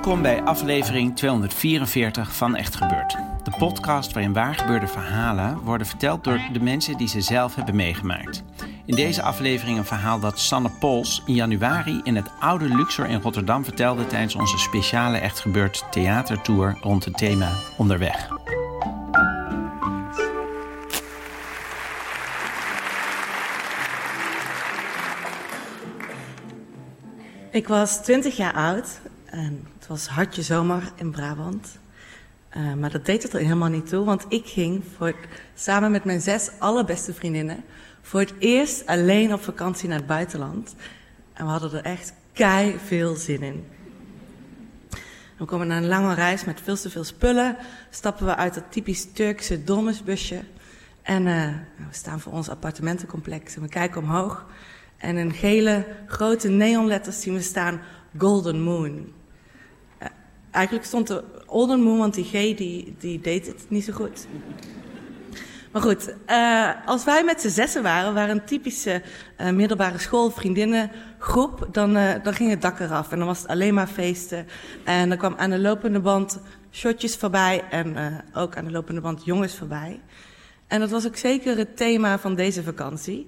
Welkom bij aflevering 244 van Echt Gebeurd. De podcast waarin waargebeurde verhalen worden verteld door de mensen die ze zelf hebben meegemaakt. In deze aflevering een verhaal dat Sanne Pols in januari in het oude Luxor in Rotterdam vertelde tijdens onze speciale Echt Gebeurd theatertour rond het thema Onderweg. Ik was 20 jaar oud was hartje zomer in Brabant. Eh, maar dat deed het er helemaal niet toe, want ik ging voor samen met mijn zes allerbeste vriendinnen voor het eerst alleen op vakantie naar het buitenland. En we hadden er echt kei veel zin in. We komen na een lange reis met veel te veel spullen, stappen we uit dat typisch Turkse domesbusje. En eh, we staan voor ons appartementencomplex en we kijken omhoog. En in gele grote neonletters zien we staan Golden Moon. Eigenlijk stond er Golden Moon, want die G die, die deed het niet zo goed. Maar goed, eh, als wij met z'n zessen waren, waren een typische eh, middelbare schoolvriendinnengroep, dan, eh, dan ging het dak eraf. En dan was het alleen maar feesten. En dan kwam aan de lopende band shotjes voorbij en ook aan de lopende band jongens voorbij. En dat was ook zeker het thema van deze vakantie.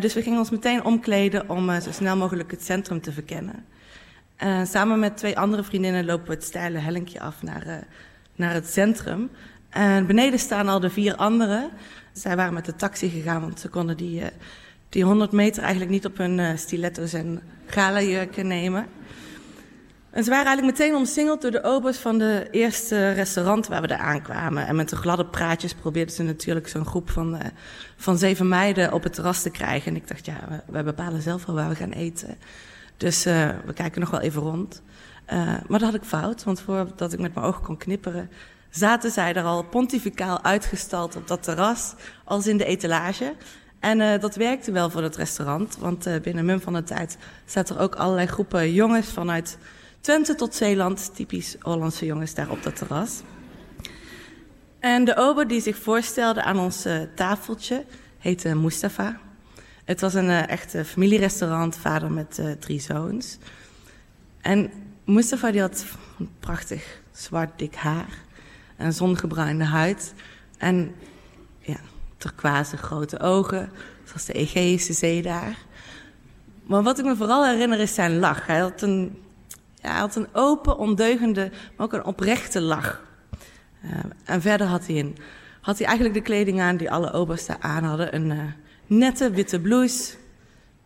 Dus we gingen ons meteen omkleden om zo snel mogelijk het centrum te verkennen. Eh, samen met twee andere vriendinnen lopen we het steile hellinkje af naar, eh, naar het centrum. En beneden staan al de vier anderen. Zij waren met de taxi gegaan, want ze konden die, eh, die 100 meter eigenlijk niet op hun stiletto's en galajurken nemen. En ze waren eigenlijk meteen omsingeld door de obers van de eerste restaurant waar we daar aankwamen. En met de gladde praatjes probeerden ze natuurlijk zo'n groep van, van zeven meiden op het terras te krijgen. En ik dacht, ja, wij bepalen zelf wel waar we gaan eten. Dus eh, we kijken nog wel even rond. Eh, maar dat had ik fout, want voordat ik met mijn ogen kon knipperen, zaten zij er al pontificaal uitgestald op dat terras, als in de etalage. En eh, dat werkte wel voor het restaurant, want binnen mum van de tijd zaten er ook allerlei groepen jongens vanuit Twente tot Zeeland, typisch Hollandse jongens daar op dat terras. En de ober die zich voorstelde aan ons tafeltje heette Mustafa. Het was een eh, echt eh, familierestaurant, vader met eh, drie zoons. En Mustafa die had een prachtig zwart dik haar, een zongebruinde huid en ja, turquoise grote ogen, zoals de Egeïsche Zee daar. Maar wat ik me vooral herinner is zijn lach. Hij had een, ja, had een open, ondeugende, maar ook een oprechte lach. Uh, en verder had hij, een, had hij eigenlijk de kleding aan die alle obers daar aan hadden. Een nette witte blouse,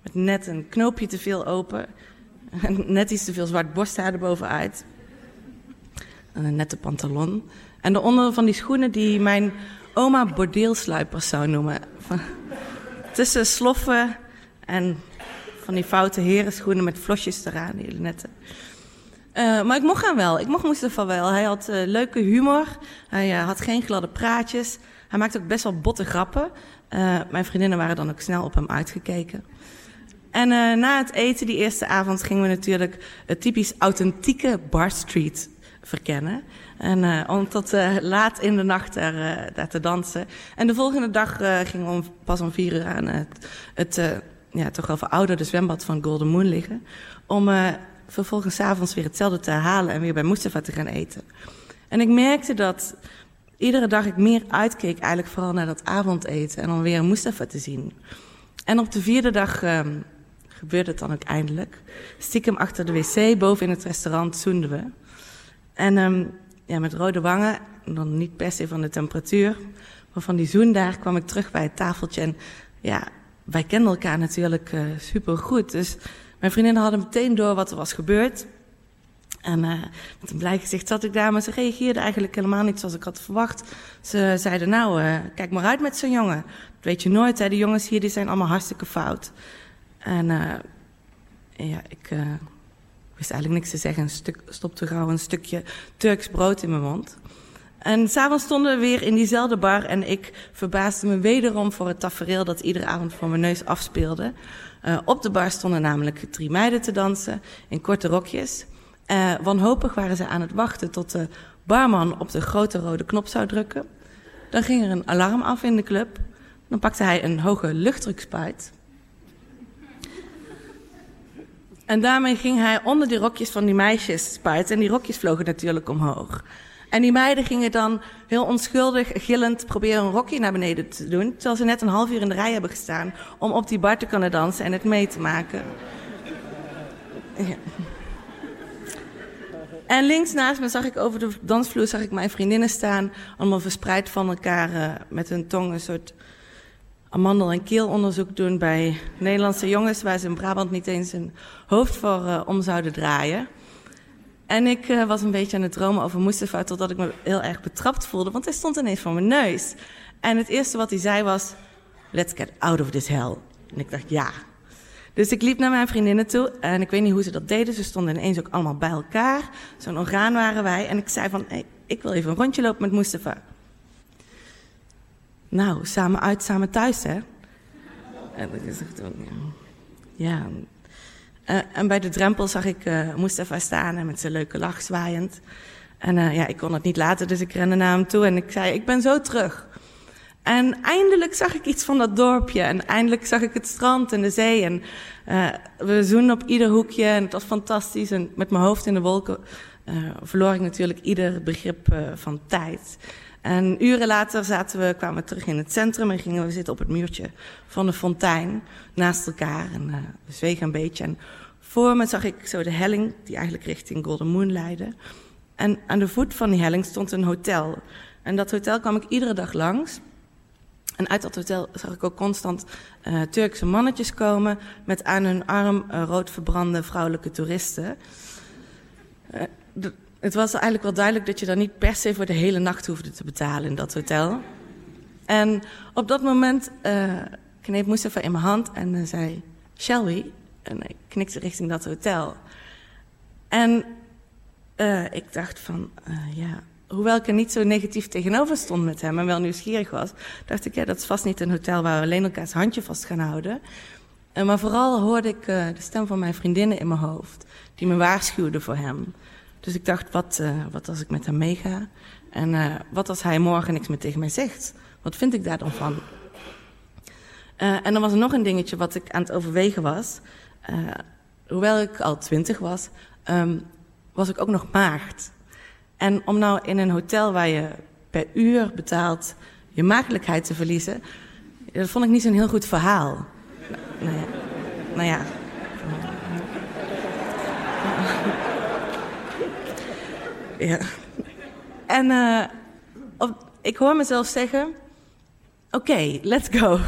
met net een knoopje te veel open. En net iets te veel zwart borsthaar erbovenuit. En een nette pantalon. En daaronder van die schoenen die mijn oma bordeelsluipers zou noemen. Van, tussen sloffen en van die foute herenschoenen met flosjes eraan, hele nette. Uh, maar ik mocht hem wel. Ik mocht Mustafa wel. Hij had uh, leuke humor. Hij uh, had geen gladde praatjes. Hij maakte ook best wel botte grappen. mijn vriendinnen waren dan ook snel op hem uitgekeken. En na het eten die eerste avond gingen we natuurlijk het typisch authentieke Bar Street verkennen. En om tot laat in de nacht daar, te dansen. En de volgende dag gingen we pas om vier uur aan het, het ja, toch wel verouderde zwembad van Golden Moon liggen. Om vervolgens avonds weer hetzelfde te herhalen en weer bij Mustafa te gaan eten. En ik merkte dat iedere dag ik meer uitkeek eigenlijk vooral naar dat avondeten en dan weer Mustafa te zien. En op de vierde dag um, gebeurde het dan ook eindelijk. Stiekem achter de wc, boven in het restaurant, zoenden we. En um, ja, met rode wangen, dan niet per se van de temperatuur, maar van die zoen daar kwam ik terug bij het tafeltje. En ja, wij kenden elkaar natuurlijk uh, super goed. Dus mijn vriendinnen hadden meteen door wat er was gebeurd. En uh, met een blij gezicht zat ik daar, maar ze reageerden eigenlijk helemaal niet zoals ik had verwacht. Ze zeiden, nou, uh, kijk maar uit met zo'n jongen. Dat weet je nooit, hè. die jongens hier die zijn allemaal hartstikke fout. En uh, ja, ik wist eigenlijk niks te zeggen. Een stuk, stopte gauw een stukje Turks brood in mijn mond. En s'avonds stonden we weer in diezelfde bar en ik verbaasde me wederom voor het tafereel dat iedere avond voor mijn neus afspeelde. Uh, op de bar stonden namelijk drie meiden te dansen in korte rokjes. Uh, wanhopig waren ze aan het wachten tot de barman op de grote rode knop zou drukken. Dan ging er een alarm af in de club. Dan pakte hij een hoge luchtdrukspuit. En daarmee ging hij onder die rokjes van die meisjes spuiten. En die rokjes vlogen natuurlijk omhoog. En die meiden gingen dan heel onschuldig, gillend proberen een rokje naar beneden te doen. Terwijl ze net een half uur in de rij hebben gestaan om op die bar te kunnen dansen en het mee te maken. En links naast me zag ik over de dansvloer zag ik mijn vriendinnen staan. Allemaal verspreid van elkaar uh, met hun tong een soort amandel- en keelonderzoek doen bij Nederlandse jongens... waar ze in Brabant niet eens een hoofd voor uh, om zouden draaien. En ik uh, was een beetje aan het dromen over Mustafa... totdat ik me heel erg betrapt voelde, want hij stond ineens voor mijn neus. En het eerste wat hij zei was... Let's get out of this hell. En ik dacht, ja, dus ik liep naar mijn vriendinnen toe en ik weet niet hoe ze dat deden. Ze stonden ineens ook allemaal bij elkaar. Zo'n orgaan waren wij. En ik zei van, hey, ik wil even een rondje lopen met Mustafa. Nou, samen uit, samen thuis, hè? En ik dacht, ja. Uh, en bij de drempel zag ik uh, Mustafa staan en met zijn leuke lach zwaaiend. En uh, ja, ik kon het niet laten, dus ik rende naar hem toe en ik zei, ik ben zo terug. En eindelijk zag ik iets van dat dorpje. En eindelijk zag ik het strand en de zee. En we zoenden op ieder hoekje en het was fantastisch. En met mijn hoofd in de wolken verloor ik natuurlijk ieder begrip van tijd. En uren later zaten we, kwamen we terug in het centrum en gingen we zitten op het muurtje van de fontein naast elkaar. En we zwegen een beetje. En voor me zag ik zo de helling die eigenlijk richting Golden Moon leidde. En aan de voet van die helling stond een hotel. En dat hotel kwam ik iedere dag langs. En uit dat hotel zag ik ook constant uh, Turkse mannetjes komen met aan hun arm uh, rood verbrande vrouwelijke toeristen. Uh, het was eigenlijk wel duidelijk dat je dan niet per se voor de hele nacht hoefde te betalen in dat hotel. En op dat moment kneep Mustafa in mijn hand en zei, shall we? En ik knikte richting dat hotel. En ik dacht van, ja, hoewel ik er niet zo negatief tegenover stond met hem en wel nieuwsgierig was, dacht ik, ja, dat is vast niet een hotel waar we alleen elkaars handje vast gaan houden. En maar vooral hoorde ik de stem van mijn vriendinnen in mijn hoofd, die me waarschuwden voor hem. Dus ik dacht, wat, wat als ik met hem meega? En wat als hij morgen niks meer tegen mij zegt? Wat vind ik daar dan van? en dan was er nog een dingetje wat ik aan het overwegen was. Hoewel ik al twintig was, um, was ik ook nog maagd. En om nou in een hotel waar je per uur betaalt je maagdelijkheid te verliezen, dat vond ik niet zo'n heel goed verhaal. Nou ja. Nou ja. ja. En op, ik hoor mezelf zeggen: Oké, let's go.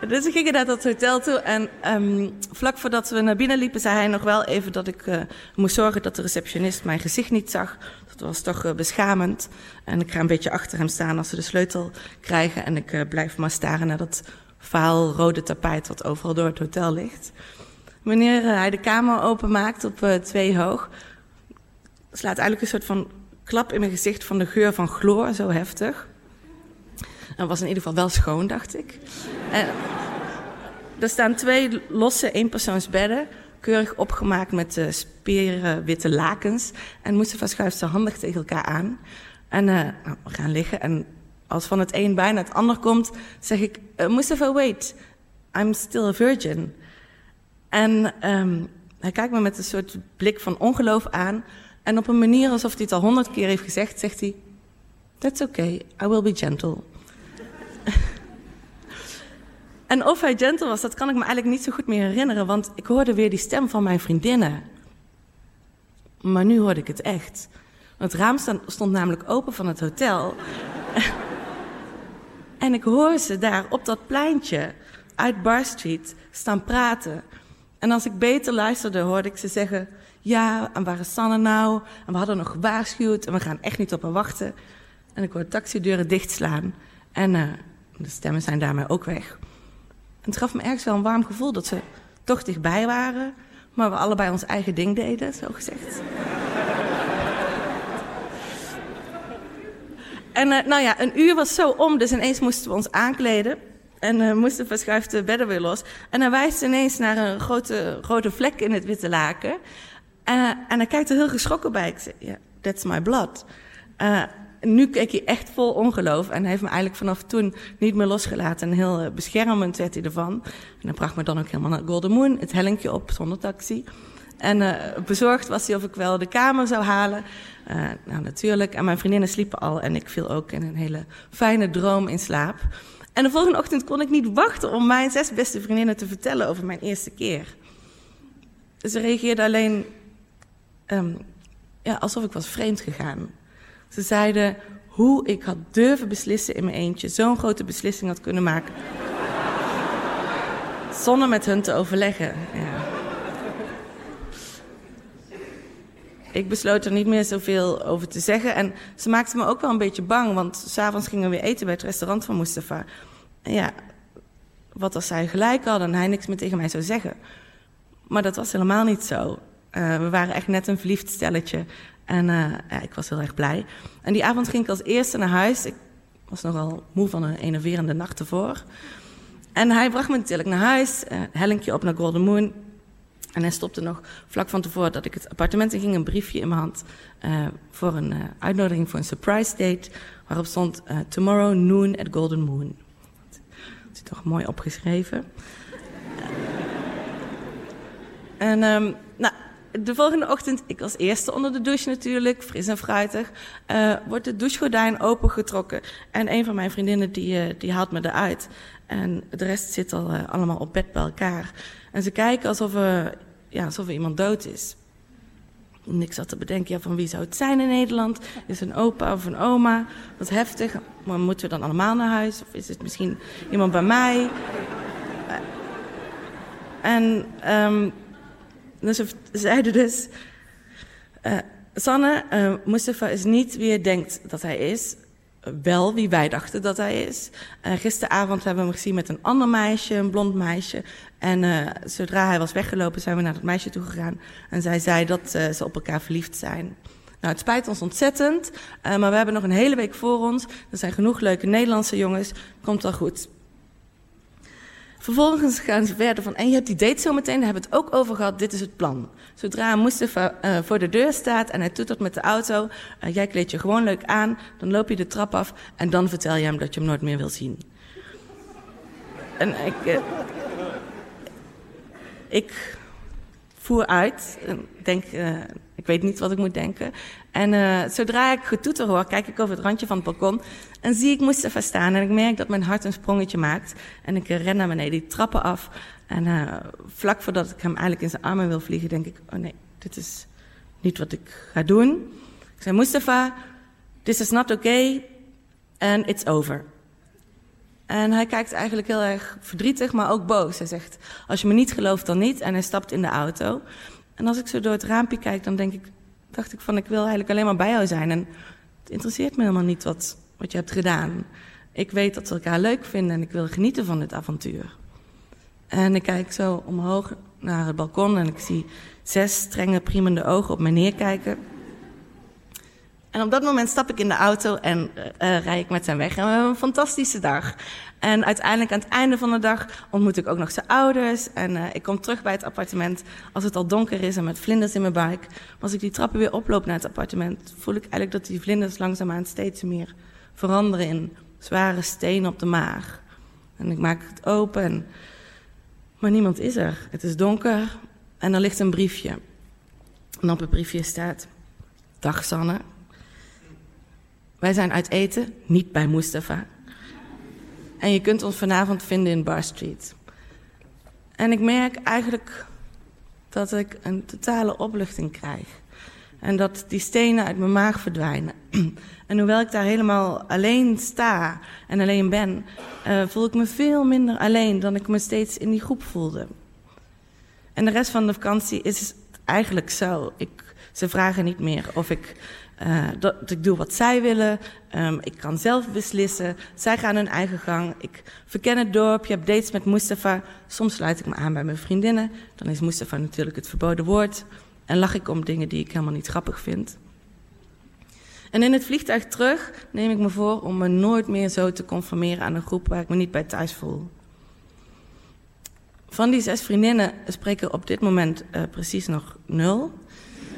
Dus we gingen naar dat hotel toe en um, vlak voordat we naar binnen liepen, zei hij nog wel even dat ik uh, moest zorgen dat de receptionist mijn gezicht niet zag. Dat was toch uh, beschamend. En ik ga een beetje achter hem staan als ze de sleutel krijgen en ik uh, blijf maar staren naar dat vaal rode tapijt wat overal door het hotel ligt. Wanneer hij de kamer openmaakt op twee hoog, slaat eigenlijk een soort van klap in mijn gezicht van de geur van chloor, zo heftig. Dat was in ieder geval wel schoon, dacht ik. En er staan twee losse eenpersoonsbedden, keurig opgemaakt met uh, speren witte lakens. En Mustafa schuift ze handig tegen elkaar aan. En uh, we gaan liggen. En als van het een bijna het ander komt, zeg ik: uh, Mustafa, wait, I'm still a virgin. En um, hij kijkt me met een soort blik van ongeloof aan. En op een manier alsof hij het al honderd keer heeft gezegd, zegt hij: That's okay, I will be gentle. En of hij gentle was, dat kan ik me eigenlijk niet zo goed meer herinneren, want ik hoorde weer die stem van mijn vriendinnen. Maar nu hoorde ik het echt. Het raam stond namelijk open van het hotel. en ik hoor ze daar op dat pleintje uit Bar Street staan praten. En als ik beter luisterde, hoorde ik ze zeggen: Ja, en waar is Sanne nou? En we hadden nog gewaarschuwd en we gaan echt niet op haar wachten. En ik hoorde taxideuren dichtslaan. En uh, de stemmen zijn daarmee ook weg. Het gaf me ergens wel een warm gevoel dat ze toch dichtbij waren, maar we allebei ons eigen ding deden, zo gezegd. en uh, nou ja, een uur was zo om, dus ineens moesten we ons aankleden. En uh, moesten de bedden weer los. En hij wijst ineens naar een grote rode vlek in het witte laken. En hij kijkt er heel geschrokken bij. Ik zeg, ja, yeah, that's my blood. Uh, nu keek hij echt vol ongeloof. En hij heeft me eigenlijk vanaf toen niet meer losgelaten. En heel beschermend werd hij ervan. En hij bracht me dan ook helemaal naar Golden Moon. Het hellinkje op zonder taxi. En uh, bezorgd was hij of ik wel de kamer zou halen. Uh, nou, natuurlijk. En mijn vriendinnen sliepen al. En ik viel ook in een hele fijne droom in slaap. En de volgende ochtend kon ik niet wachten om mijn zes beste vriendinnen te vertellen over mijn eerste keer. Ze reageerden alleen um, ja, alsof ik was vreemd gegaan. Ze zeiden hoe ik had durven beslissen in mijn eentje, zo'n grote beslissing had kunnen maken. Zonder met hun te overleggen. Ja. Ik besloot er niet meer zoveel over te zeggen. En ze maakte me ook wel een beetje bang, want s'avonds gingen we weer eten bij het restaurant van Mustafa. Ja, wat als zij gelijk hadden en hij niks meer tegen mij zou zeggen. Maar dat was helemaal niet zo. Uh, we waren echt net een verliefd stelletje. En ja, ik was heel erg blij. En die avond ging ik als eerste naar huis. Ik was nogal moe van een enerverende nacht ervoor. En hij bracht me natuurlijk naar huis, uh, hellinkje op naar Golden Moon. En hij stopte nog vlak van tevoren dat ik het appartement in ging, een briefje in mijn hand uh, voor een uitnodiging voor een surprise date, waarop stond tomorrow noon at Golden Moon. Dat is toch mooi opgeschreven. en um, nou, de volgende ochtend, ik als eerste onder de douche natuurlijk, fris en fruitig, uh, wordt de douchegordijn opengetrokken. En een van mijn vriendinnen die, uh, die haalt me eruit. En de rest zit al uh, allemaal op bed bij elkaar. En ze kijken alsof ja, alsof er iemand dood is. En ik zat te bedenken, ja, van wie zou het zijn in Nederland? Is een opa of een oma? Wat heftig. Maar moeten we dan allemaal naar huis? Of is het misschien iemand bij mij? En um, dus ze zeiden dus... Uh, Sanne, uh, Mustafa is niet wie je denkt dat hij is. Wel wie wij dachten dat hij is. Uh, gisteravond hebben we hem gezien met een ander meisje, een blond meisje. En zodra hij was weggelopen, zijn we naar dat meisje toe gegaan. En zij zei dat ze op elkaar verliefd zijn. Nou, het spijt ons ontzettend, maar we hebben nog een hele week voor ons. Er zijn genoeg leuke Nederlandse jongens. Komt wel goed. Vervolgens gaan ze verder van, en je hebt die date zo meteen, daar hebben we het ook over gehad, dit is het plan. Zodra Mustafa uh, voor de deur staat en hij toetert met de auto, uh, jij kleed je gewoon leuk aan, dan loop je de trap af en dan vertel je hem dat je hem nooit meer wil zien. En ik, uh, ik voer uit, denk, ik weet niet wat ik moet denken. En zodra ik getoeter hoor, kijk ik over het randje van het balkon en zie ik Mustafa staan. En ik merk dat mijn hart een sprongetje maakt. En ik ren naar beneden, die trappen af. En uh, vlak voordat ik hem eigenlijk in zijn armen wil vliegen, denk ik: Oh nee, dit is niet wat ik ga doen. Ik zei: Mustafa, this is not okay and it's over. En hij kijkt eigenlijk heel erg verdrietig, maar ook boos. Hij zegt: Als je me niet gelooft, dan niet. En hij stapt in de auto. En als ik zo door het raampje kijk, dan denk ik, dacht ik van, ik wil eigenlijk alleen maar bij jou zijn. En het interesseert me helemaal niet wat, wat je hebt gedaan. Ik weet dat we elkaar leuk vinden en ik wil genieten van dit avontuur. En ik kijk zo omhoog naar het balkon en ik zie zes strenge, priemende ogen op mij neerkijken. En op dat moment stap ik in de auto en uh, rij ik met hem weg. En we hebben een fantastische dag. En uiteindelijk aan het einde van de dag ontmoet ik ook nog zijn ouders. En uh, ik kom terug bij het appartement als het al donker is en met vlinders in mijn buik. Maar als ik die trappen weer oploop naar het appartement, voel ik eigenlijk dat die vlinders langzaamaan steeds meer veranderen in zware stenen op de maag. En ik maak het open, en... maar niemand is er. Het is donker en er ligt een briefje. En op het briefje staat: Dag Sanne. Wij zijn uit eten, niet bij Mustafa. En je kunt ons vanavond vinden in Bar Street. En ik merk eigenlijk dat ik een totale opluchting krijg. En dat die stenen uit mijn maag verdwijnen. En hoewel ik daar helemaal alleen sta en alleen ben, uh, voel ik me veel minder alleen dan ik me steeds in die groep voelde. En de rest van de vakantie is eigenlijk zo. Ik, ze vragen niet meer of ik, uh, dat, ik doe wat zij willen. Um, ik kan zelf beslissen. Zij gaan hun eigen gang. Ik verken het dorp. Je hebt dates met Mustafa. Soms sluit ik me aan bij mijn vriendinnen. Dan is Mustafa natuurlijk het verboden woord. En lach ik om dingen die ik helemaal niet grappig vind. En in het vliegtuig terug neem ik me voor om me nooit meer zo te conformeren aan een groep waar ik me niet bij thuis voel. Van die zes vriendinnen spreken op dit moment uh, precies nog nul.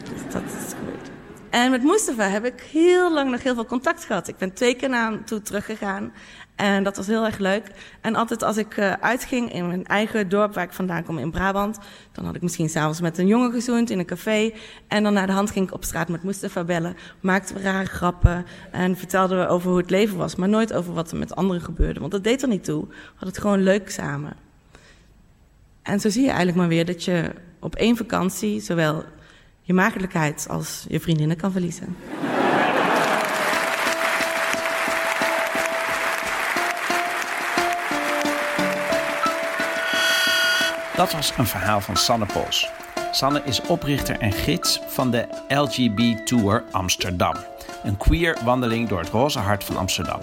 Dus dat is goed. En met Mustafa heb ik heel lang nog heel veel contact gehad. Ik ben twee keer naar hem toe teruggegaan. En dat was heel erg leuk. En altijd als ik uh, uitging in mijn eigen dorp waar ik vandaan kom in Brabant, dan had ik misschien s'avonds met een jongen gezoend in een café. En dan naar de hand ging ik op straat met Mustafa bellen. Maakten we rare grappen en vertelden we over hoe het leven was, maar nooit over wat er met anderen gebeurde. Want dat deed er niet toe. We hadden het gewoon leuk samen. En zo zie je eigenlijk maar weer dat je op één vakantie zowel je maagdelijkheid als je vriendinnen kan verliezen. Dat was een verhaal van Sanne Pols. Sanne is oprichter en gids van de LGB Tour Amsterdam. Een queer wandeling door het roze hart van Amsterdam.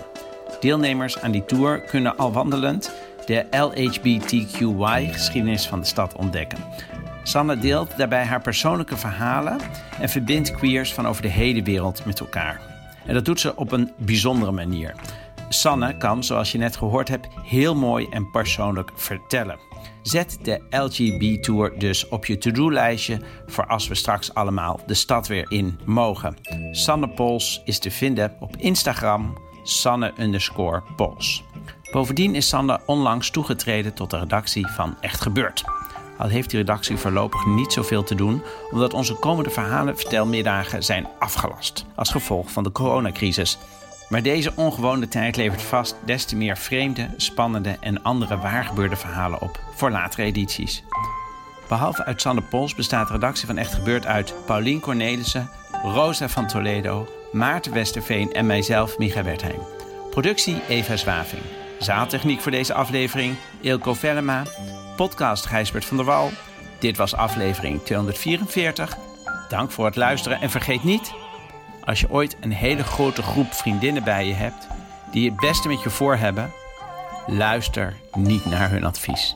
Deelnemers aan die tour kunnen al wandelend de LHBTQI-geschiedenis van de stad ontdekken. Sanne deelt daarbij haar persoonlijke verhalen en verbindt queers van over de hele wereld met elkaar. En dat doet ze op een bijzondere manier. Sanne kan, zoals je net gehoord hebt, heel mooi en persoonlijk vertellen. Zet de LGB Tour dus op je to-do-lijstje voor als we straks allemaal de stad weer in mogen. Sanne Pols is te vinden op Instagram, Sanne underscore Pols. Bovendien is Sanne onlangs toegetreden tot de redactie van Echt Gebeurd. Al heeft die redactie voorlopig niet zoveel te doen, omdat onze komende verhalenvertelmiddagen zijn afgelast als gevolg van de coronacrisis. Maar deze ongewone tijd levert vast des te meer vreemde, spannende en andere waargebeurde verhalen op voor latere edities. Behalve uit Sanne Pols bestaat de redactie van Echt Gebeurd uit Paulien Cornelissen, Rosa van Toledo, Maarten Westerveen en mijzelf, Micha Wertheim. Productie Eva Zwaving. Zaaltechniek voor deze aflevering Ilko Vellema. Podcast Gijsbert van der Wal. Dit was aflevering 244. Dank voor het luisteren en vergeet niet... als je ooit een hele grote groep vriendinnen bij je hebt... die het beste met je voor hebben... luister niet naar hun advies.